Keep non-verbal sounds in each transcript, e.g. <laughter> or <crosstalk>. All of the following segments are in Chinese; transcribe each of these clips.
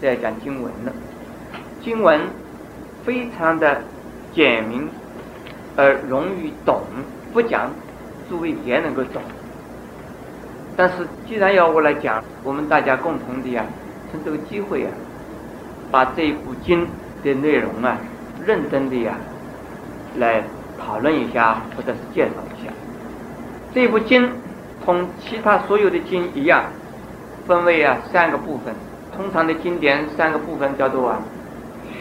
再讲经文了。经文非常的简明而容易懂，不讲诸位也能够懂。但是既然要我来讲，我们大家共同的呀，趁这个机会呀，把这一部经的内容啊，认真的呀，来讨论一下，或者是介绍一下。这部经同其他所有的经一样，分为啊三个部分。通常的经典三个部分叫做啊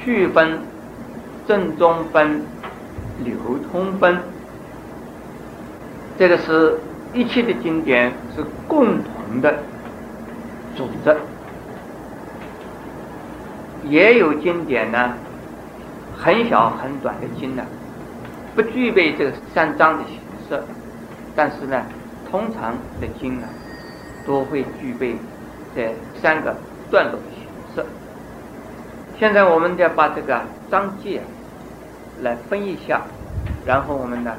序分、正中分、流通分。这个是一切的经典是共同的组织。也有经典呢，很小很短的经呢，不具备这个三章的形式，但是呢，通常的经呢，都会具备这三个段落的形式。现在我们要把这个章节来分一下，然后我们呢，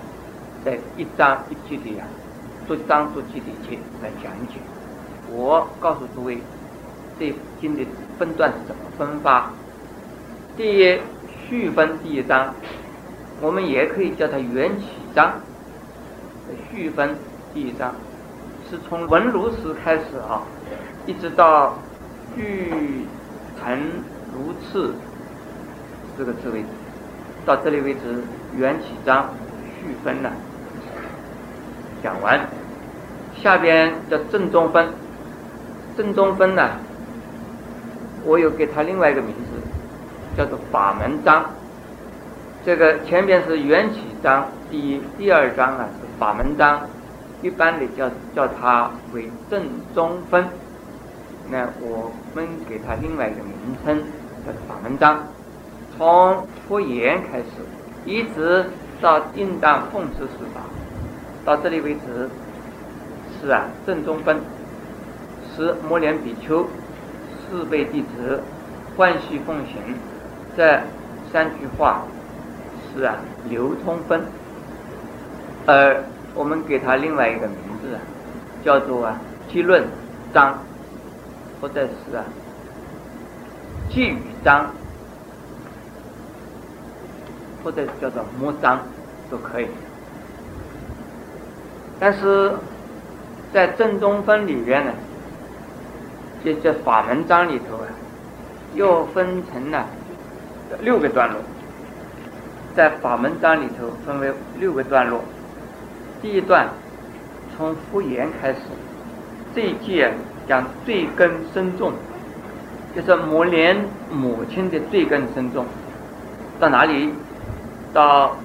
再一章一句的呀，逐章逐句的去来讲解。我告诉诸位，这经的。分段是怎么分法？第一序分第一章，我们也可以叫它缘起章。序分第一章是从文如时开始啊，一直到具成如次这个字为止，到这里为止缘起章序分了，讲完。下边叫正中分，正中分呢？我有给他另外一个名字，叫做法门章。这个前边是缘起章，第一、第二章啊是法门章，一般的叫叫它为正中分。那我们给他另外一个名称，叫做法门章。从佛言开始，一直到应当奉持十法，到这里为止，是啊正中分，是摩连比丘。四辈弟子欢喜奉行，这三句话是啊流通分，而我们给他另外一个名字啊，叫做啊记论章，或者是啊记语章，或者叫做摸章都可以。但是在正中分里边呢。这这法门章里头啊，又分成了六个段落。在法门章里头分为六个段落。第一段从复言开始，这一节讲罪根深重，就是摩连母亲的罪根深重。到哪里？到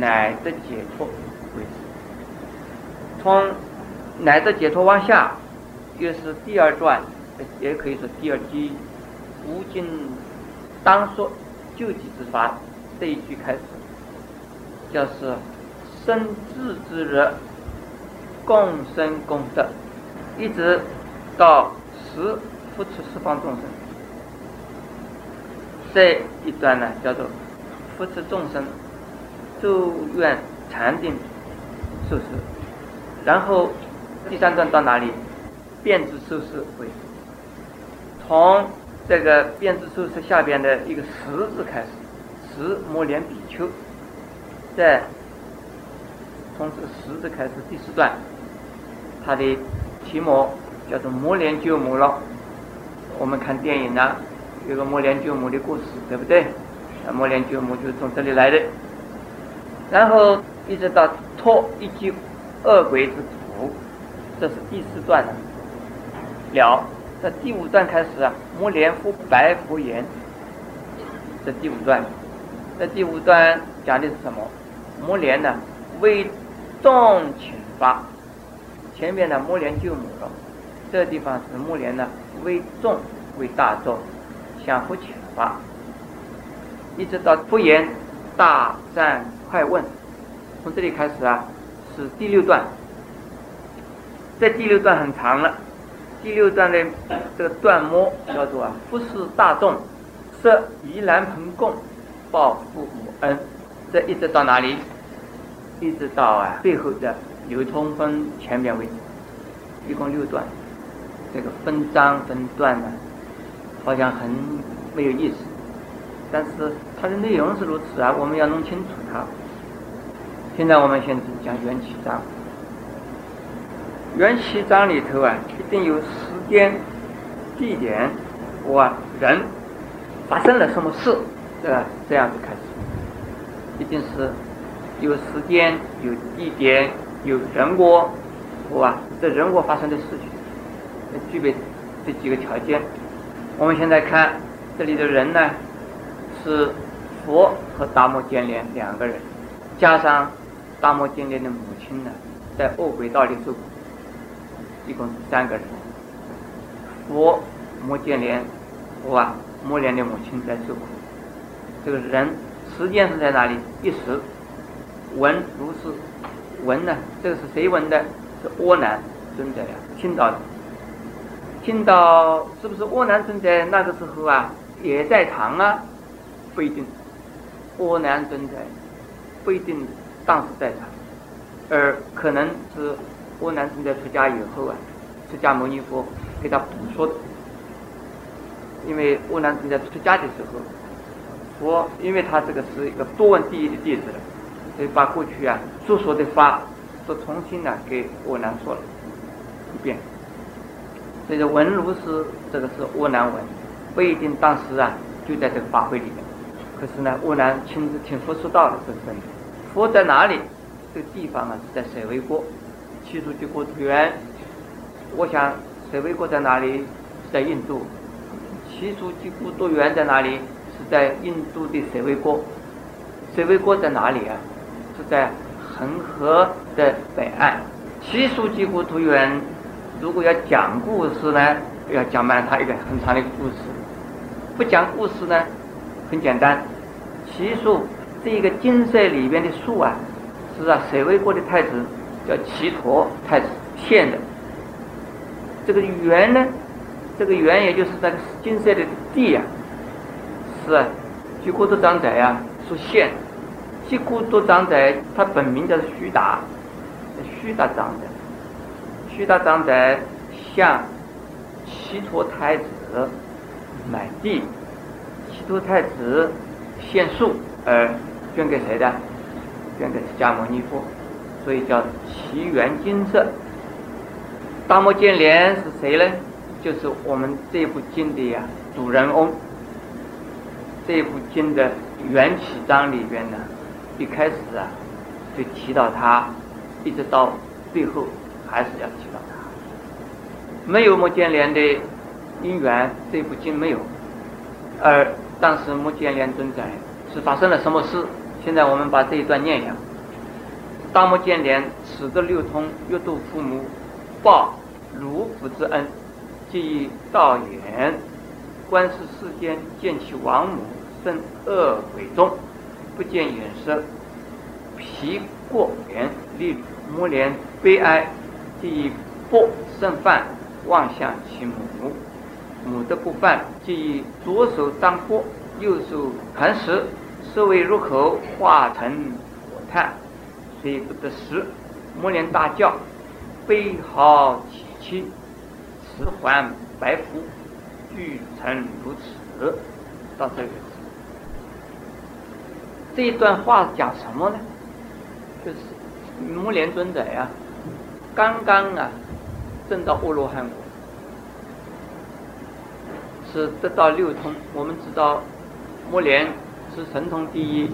奶的解脱为止。从奶的解脱往下，又是第二段。也可以说第二句，无尽当说救济之法这一句开始，就是生智之日，共生功德，一直到十扶持十方众生。这一段呢叫做扶持众生，咒愿禅定受持，然后第三段到哪里？变质受持为。从这个变质受持下边的一个十字开始，十摩连比丘，在从这个十字开始第四段，它的题目叫做摩连救母了。我们看电影呢，有个摩连救母的故事，对不对？那摩连救母就是从这里来的。然后一直到脱一击恶鬼之徒，这是第四段了。在第五段开始啊，摩连夫白佛言。这第五段，这第五段讲的是什么？摩连呢为众请发，前面的摩连救母了，这地方是摩连呢为众为大众相互启发，一直到佛言大战快问，从这里开始啊是第六段，这第六段很长了。第六段的这个段末叫做啊，服侍大众，设宜兰盆供，报父母恩。这一直到哪里？一直到啊最后的流通分前面为止，一共六段。这个分章分段呢，好像很没有意思，但是它的内容是如此啊，我们要弄清楚它。现在我们先讲缘起章，缘起章里头啊，一定有时间、地点，我人发生了什么事，对吧？这样子开始，一定是有时间、有地点、有人物，哇，这人物发生的事情，具备这几个条件。我们现在看这里的人呢，是佛和达摩犍连两个人，加上达摩犍连的母亲呢，在恶鬼道里受苦，一共是三个人。佛、摩犍连，佛啊，摩连的母亲在受苦。这个人时间是在哪里？一时闻如是闻呢？这个是谁闻的？是阿难尊者呀，听到的。听到是不是阿难尊者那个时候啊也在场啊？不一定，阿难尊者不一定当时在场，而可能是阿难尊者出家以后啊，释迦牟尼佛给他补说的。因为阿难尊者出家的时候，佛因为他这个是一个多闻第一的弟子，所以把过去啊所说的话都重新呢给阿难说了一遍。这个文如是，这个是阿难文，不一定当时啊就在这个法会里面。可是呢，阿难亲自听佛说道的，这是真的。佛在哪里？这个地方啊是在舍卫国，七处居国土园。我想舍卫国在哪里？是在印度。七处居国土园在哪里？是在印度的舍卫国。舍卫国在哪里啊？是在恒河的北岸。七处居国土园。如果要讲故事呢，要讲满它一个很长的故事；不讲故事呢，很简单。奇树这一个金色里边的树啊，是啊，舍卫国的太子叫齐陀太子献的。这个圆呢，这个圆也就是那个金色的地呀，是啊，吉孤多长者呀说献。吉孤多长者他本名叫徐达，徐达长者。须达长者向齐陀太子买地，齐陀太子献树而捐给谁的？捐给释迦牟尼佛，所以叫奇缘金色。大摩犍连是谁呢？就是我们这部经的呀主人翁。这部经的缘起章里边呢，一开始啊就提到他，一直到最后。还是要提到他，没有摩犍连的因缘，这部经没有。而当时摩犍连尊者是发生了什么事？现在我们把这一段念一下：大摩犍连始得六通，阅度父母，报如父之恩，即以道言，观视世间，见其王母生恶鬼中，不见眼色，皮过言，立摩连悲哀。第一不胜饭，望向其母，母的不犯，即以左手张钵，右手含食，色味入口，化成火炭，虽不得食。摩连大叫，悲号起泣，此还白服，俱成如此。到这个，这一段话讲什么呢？就是摩连尊者呀。刚刚啊，证到阿罗汉果，是得到六通。我们知道，摩连是神通第一，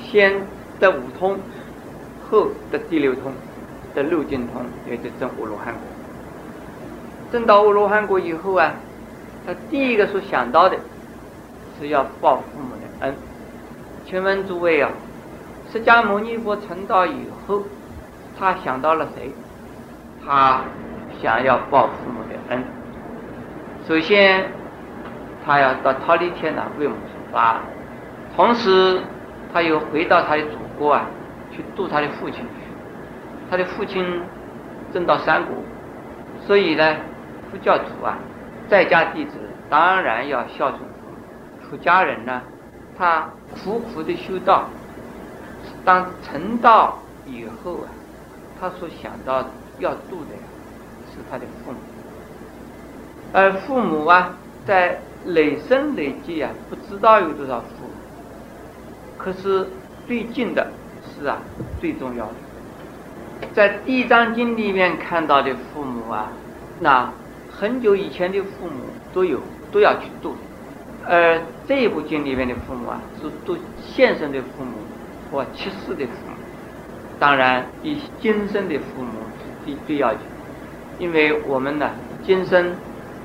先得五通，后得第六通，得六精通，也就证阿罗汉果。证到阿罗汉果以后啊，他第一个所想到的是要报父母的恩。请问诸位啊？释迦牟尼佛成道以后，他想到了谁？他想要报父母的恩。首先，他要到忉利天堂为母出发，同时他又回到他的祖国啊，去度他的父亲。他的父亲正到山谷，所以呢，佛教徒啊，在家弟子当然要孝顺父母。出家人呢，他苦苦的修道。当成道以后啊，他所想到要度的呀，是他的父母。而父母啊，在累生累劫啊，不知道有多少父母。可是最近的是啊，最重要的。在《地藏经》里面看到的父母啊，那很久以前的父母都有都要去度，而这一部经里面的父母啊，是度现生的父母或去世的父母。当然，比今生的父母最最要紧，因为我们呢，今生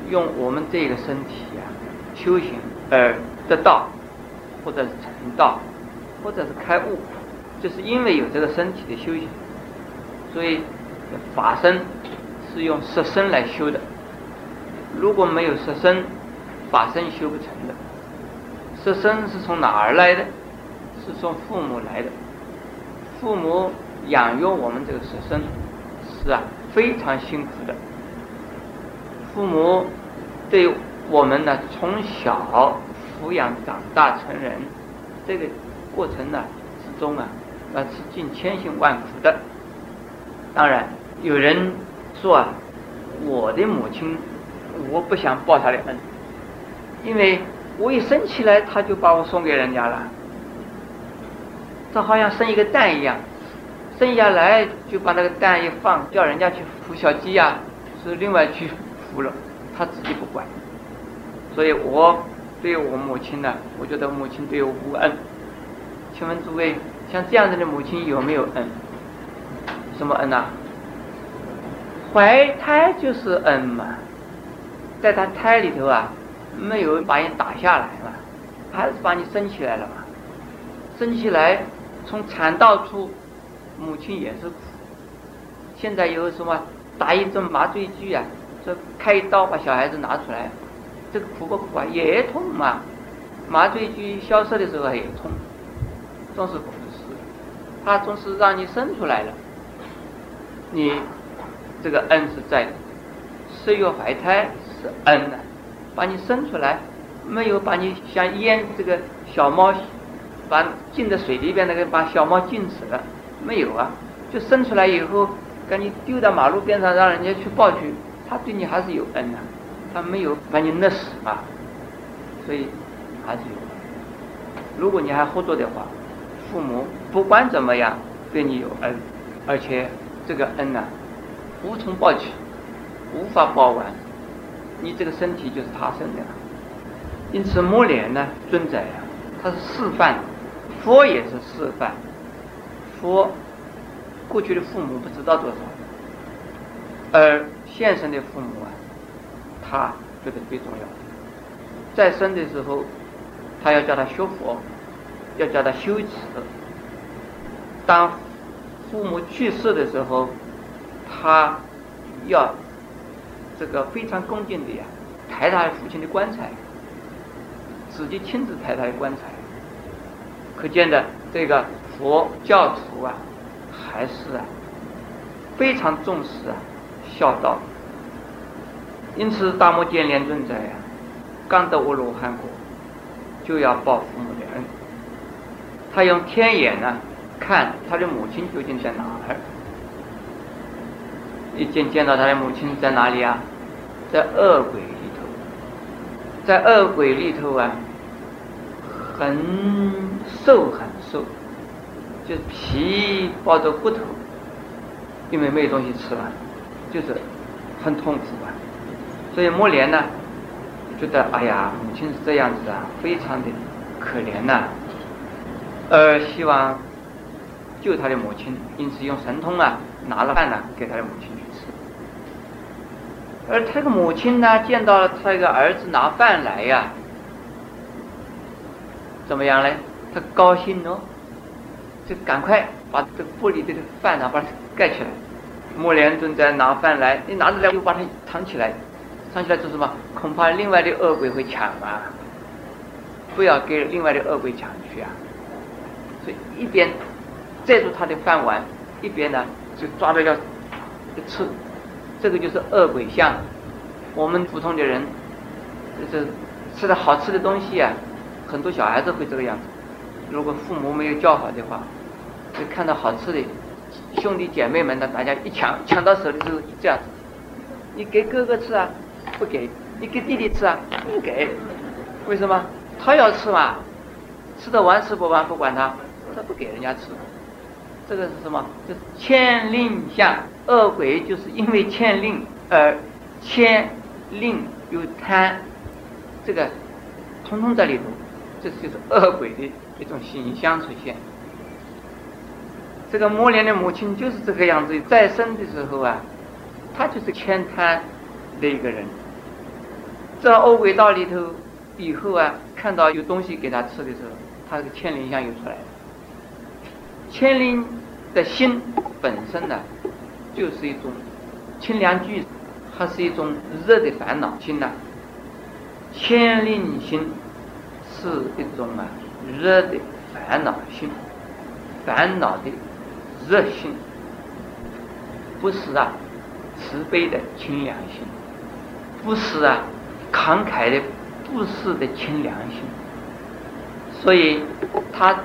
用我们这个身体啊修行而得道，或者是成道，或者是开悟，就是因为有这个身体的修行。所以，法身是用色身来修的。如果没有色身，法身修不成的。色身是从哪儿来的？是从父母来的。父母养育我们这个色身，是啊，非常辛苦的。父母对我们呢，从小抚养长大成人，这个过程呢之中啊，那是尽千辛万苦的。当然，有人说啊，我的母亲，我不想报她的恩，因为我一生起来，她就把我送给人家了。这好像生一个蛋一样，生下来就把那个蛋一放，叫人家去孵小鸡呀，是另外去孵了，他自己不管。所以我对我母亲呢，我觉得母亲对我无恩。请问诸位，像这样子的母亲有没有恩？什么恩呐？怀胎就是恩嘛，在他胎里头啊，没有把你打下来嘛，还是把你生起来了嘛。生起来从产道出，母亲也是苦。现在有什么打一针麻醉剂啊？这开一刀把小孩子拿出来，这个苦不苦啊？也痛嘛。麻醉剂消失的时候也痛，总是苦的事。他总是让你生出来了。你这个恩是在，十月怀胎是恩呐，把你生出来，没有把你像淹这个小猫，把浸在水里边那个把小猫浸死了，没有啊，就生出来以后，赶紧丢到马路边上让人家去抱去，他对你还是有恩呐，他没有把你勒死嘛，所以还是有。如果你还活着的话，父母不管怎么样对你有恩，而且。这个恩呐，无从报起，无法报完。你这个身体就是他生的了，因此摩脸呢，尊者呀，他是示范，佛也是示范。佛过去的父母不知道多少，而现生的父母啊，他觉得最重要。在生的时候，他要叫他学佛，要叫他修持。当父母去世的时候，他要这个非常恭敬的呀，抬他父亲的棺材，自己亲自抬他的棺材。可见的这个佛教徒啊，还是啊非常重视啊孝道。因此，大摩犍连尊者呀，刚得阿罗汉果，就要报父母的恩。他用天眼呢。看他的母亲究竟在哪儿？一见见到他的母亲在哪里啊？在恶鬼里头，在恶鬼里头啊，很瘦很瘦，就皮包着骨头，因为没有东西吃了，就是很痛苦啊。所以莫莲呢，觉得哎呀，母亲是这样子啊，非常的可怜呐，呃，希望。救他的母亲，因此用神通啊，拿了饭呢给他的母亲去吃。而这个母亲呢，见到了他一个儿子拿饭来呀，怎么样呢？他高兴哦，就赶快把这个玻璃的饭呢把它盖起来。莫连尊在拿饭来，你拿着来又把它藏起来，藏起来做什么？恐怕另外的恶鬼会抢啊！不要给另外的恶鬼抢去啊！所以一边。拽住他的饭碗，一边呢就抓着要吃，这个就是恶鬼相。我们普通的人，就是吃的好吃的东西啊，很多小孩子会这个样子。如果父母没有教好的话，就看到好吃的，兄弟姐妹们呢，大家一抢抢到手的时候这样子，你给哥哥吃啊，不给，你给弟弟吃啊？不给，为什么？他要吃嘛，吃的完吃不完不管他，他不给人家吃。这个是什么？就是牵令相，恶鬼就是因为牵令而牵令有贪，这个通通在里头，这就是恶鬼的一种形象出现。这个摩连的母亲就是这个样子，在生的时候啊，她就是欠贪的一个人。这恶鬼道里头以后啊，看到有东西给他吃的时候，他这个牵灵相又出来了。牵灵的心本身呢，就是一种清凉具，它是一种热的烦恼心呐。牵灵心是一种啊热的烦恼心，烦恼的。热心，不是啊，慈悲的清凉心，不是啊，慷慨的布施的清凉心。所以，他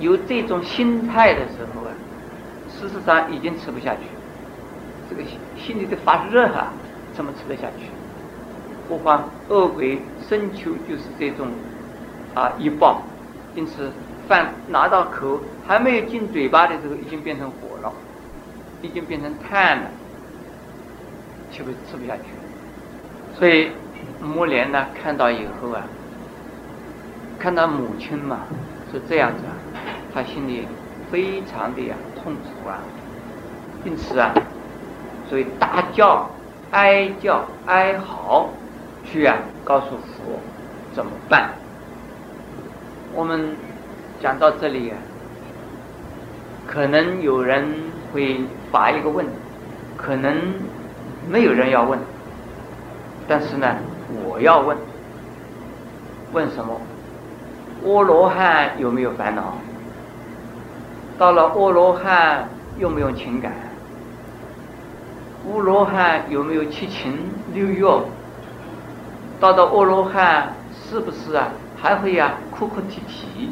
有这种心态的时候啊，事实上已经吃不下去，这个心心里的发热哈，怎么吃得下去？何况恶鬼生秋就是这种啊一报，因此。饭拿到口还没有进嘴巴的时候，已经变成火了，已经变成炭了，吃不吃不下去。所以木莲呢，看到以后啊，看到母亲嘛是这样子啊，他心里非常的呀痛苦啊，因此啊，所以大叫、哀叫、哀嚎，去啊告诉佛怎么办？我们。讲到这里啊，可能有人会发一个问，可能没有人要问，但是呢，我要问，问什么？阿罗汉有没有烦恼？到了阿罗汉用不用情感？阿罗汉有没有七情六欲？到了阿罗汉是不是啊？还会呀哭哭啼啼？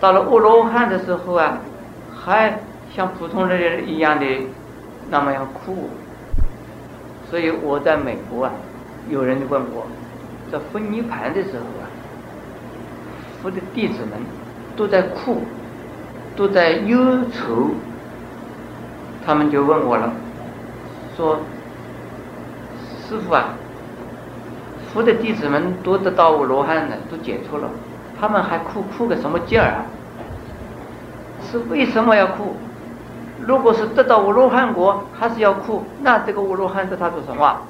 到了阿罗汉的时候啊，还像普通人一样的那么样哭。所以我在美国啊，有人问我，在分泥盘的时候啊，佛的弟子们都在哭，都在忧愁。他们就问我了，说：“师傅啊，佛的弟子们都得到阿罗汉了，都解脱了。”他们还哭哭个什么劲儿啊？是为什么要哭？如果是得到无罗汉国，还是要哭？那这个无罗汉对他做什么？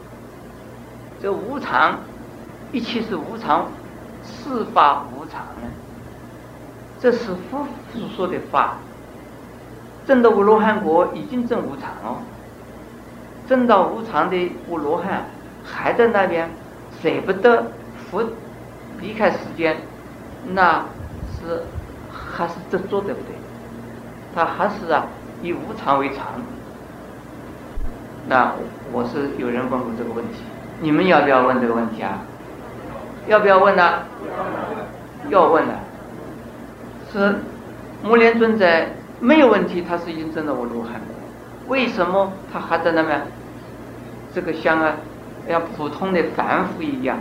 这无常，一切是无常，事法无常呢？这是佛所说的法。证到无罗汉国已经证无常哦，证到无常的无罗汉还在那边，舍不得佛离开世间。那是还是执着，对不对？他还是啊，以无常为常。那我是有人问过这个问题，你们要不要问这个问题啊？要不要问呢？要问的。是木莲尊者没有问题，他是已经证到我罗汉了。为什么他还在那边？这个香啊，像普通的凡夫一样，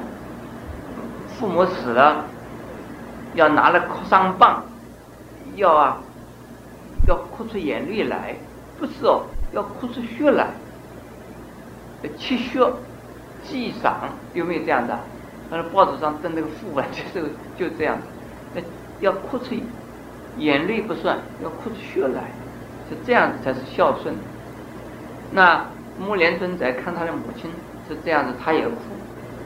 父母死了。要拿了哭丧棒，要啊，要哭出眼泪来，不是哦，要哭出血来，泣血祭赏，有没有这样的？那报纸上登那个副文，就 <laughs> 是就这样子，那要哭出眼泪不算，要哭出血来，是这样子才是孝顺。那木莲尊者看他的母亲是这样子，他也哭。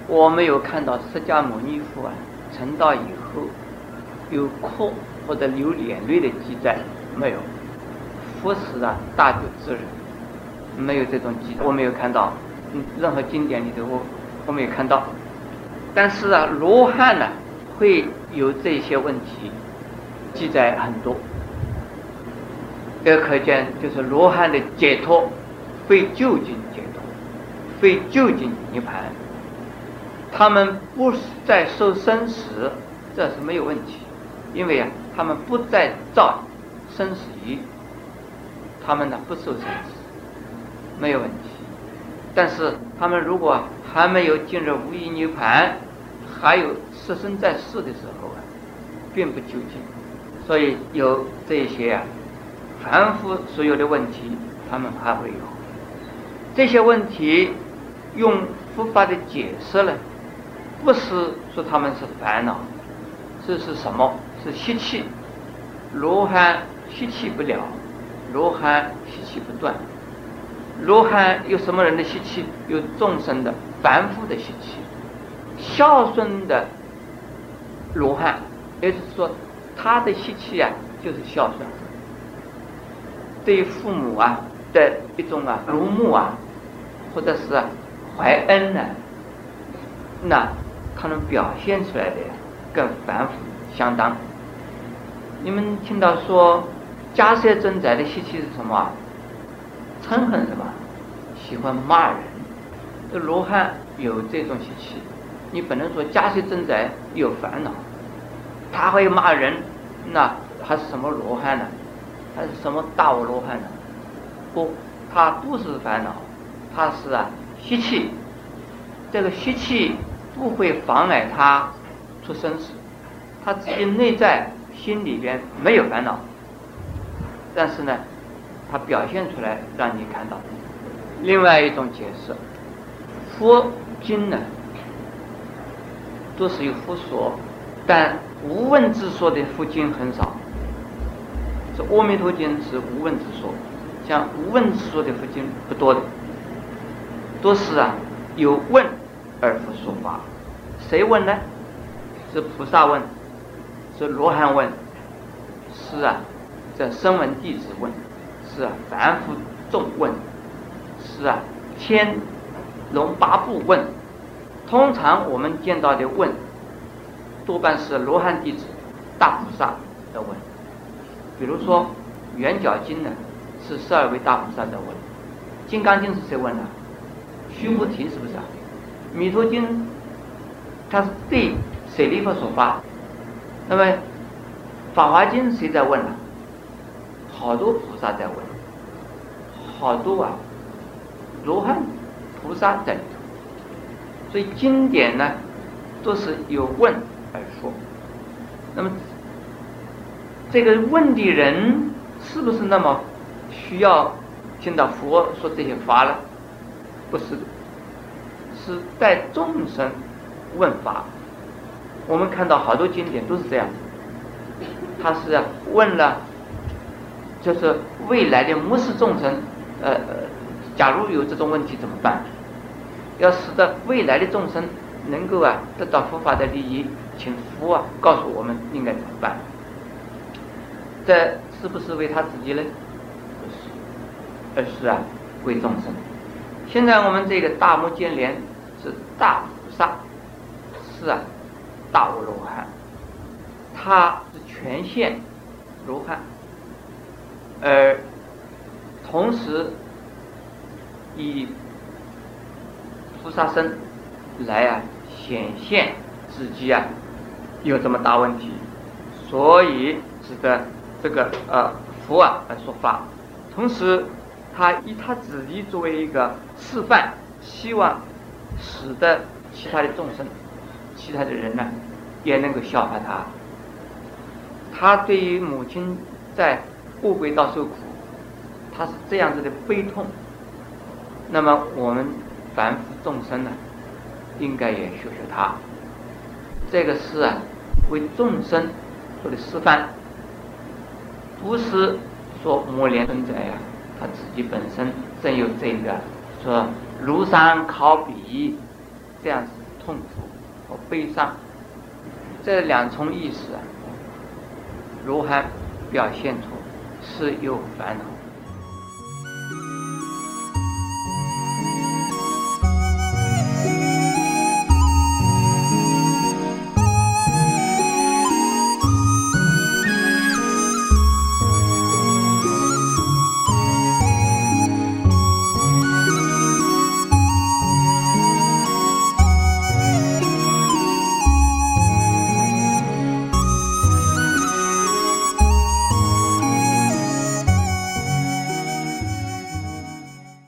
我没有看到释迦牟尼佛啊成道以后。有哭或者流眼泪的记载没有？佛是啊，大觉之人，没有这种记载，我没有看到。嗯，任何经典里头我我没有看到。但是啊，罗汉呢会有这些问题，记载很多。这可见就是罗汉的解脱，被究竟解脱，非究竟涅盘。他们不再受生死，这是没有问题。因为啊，他们不再造生死业，他们呢不受生死，没有问题。但是他们如果还没有进入无意涅盘，还有色身在世的时候啊，并不究竟。所以有这些啊，凡夫所有的问题，他们还会有这些问题，用佛法的解释呢，不是说他们是烦恼，这是什么？是吸气，罗汉吸气不了，罗汉吸气不断。罗汉有什么人的吸气？有众生的凡夫的吸气，孝顺的罗汉，也就是说。他的习气啊，就是孝顺，对父母啊的一种啊如母啊，或者是啊怀恩呢，那他能表现出来的跟凡夫相当。你们听到说迦叶真宰的习气是什么？嗔恨什么？喜欢骂人。这罗汉有这种习气，你不能说迦叶真宰有烦恼。他会骂人，那他是什么罗汉呢？他是什么大罗罗汉呢？不，他不是烦恼，他是啊吸气。这个吸气不会妨碍他出生死，他自己内在心里边没有烦恼，但是呢，他表现出来让你看到。另外一种解释，佛经呢都是有佛说，但。无问之说的佛经很少，这《阿弥陀经》是无问之说，像无问之说的佛经不多的，都是啊有问而不说法。谁问呢？是菩萨问，是罗汉问，是啊这声闻弟子问，是啊凡夫众问，是啊天龙八部问。通常我们见到的问。多半是罗汉弟子、大菩萨的问，比如说《圆角经》呢，是十二位大菩萨的问；《金刚经》是谁问的？须菩提是不是啊？《弥陀经》它是对舍利弗所发，那么《法华经》谁在问呢？好多菩萨在问，好多啊，罗汉菩萨在里头，所以经典呢都是有问。而说，那么这个问的人是不是那么需要听到佛说这些法呢？不是的，是带众生问法。我们看到好多经典都是这样，他是问了，就是未来的末世众生，呃，假如有这种问题怎么办？要使得未来的众生能够啊得到佛法的利益。请佛啊告诉我们应该怎么办？这是不是为他自己呢？不是，而是啊为众生。现在我们这个大目犍连是大菩萨，是啊大罗汉，他是全现罗汉，而同时以菩萨身来啊显现自己啊。有这么大问题，所以使得这个呃佛啊来说法，同时他以他自己作为一个示范，希望使得其他的众生、其他的人呢也能够效法他。他对于母亲在恶鬼道受苦，他是这样子的悲痛。那么我们凡夫众生呢，应该也学学他。这个是啊，为众生做的示范，不是说磨练存在呀，他自己本身正有这个说庐山考比这样子痛苦和悲伤，这两重意思啊，如何表现出是有烦恼。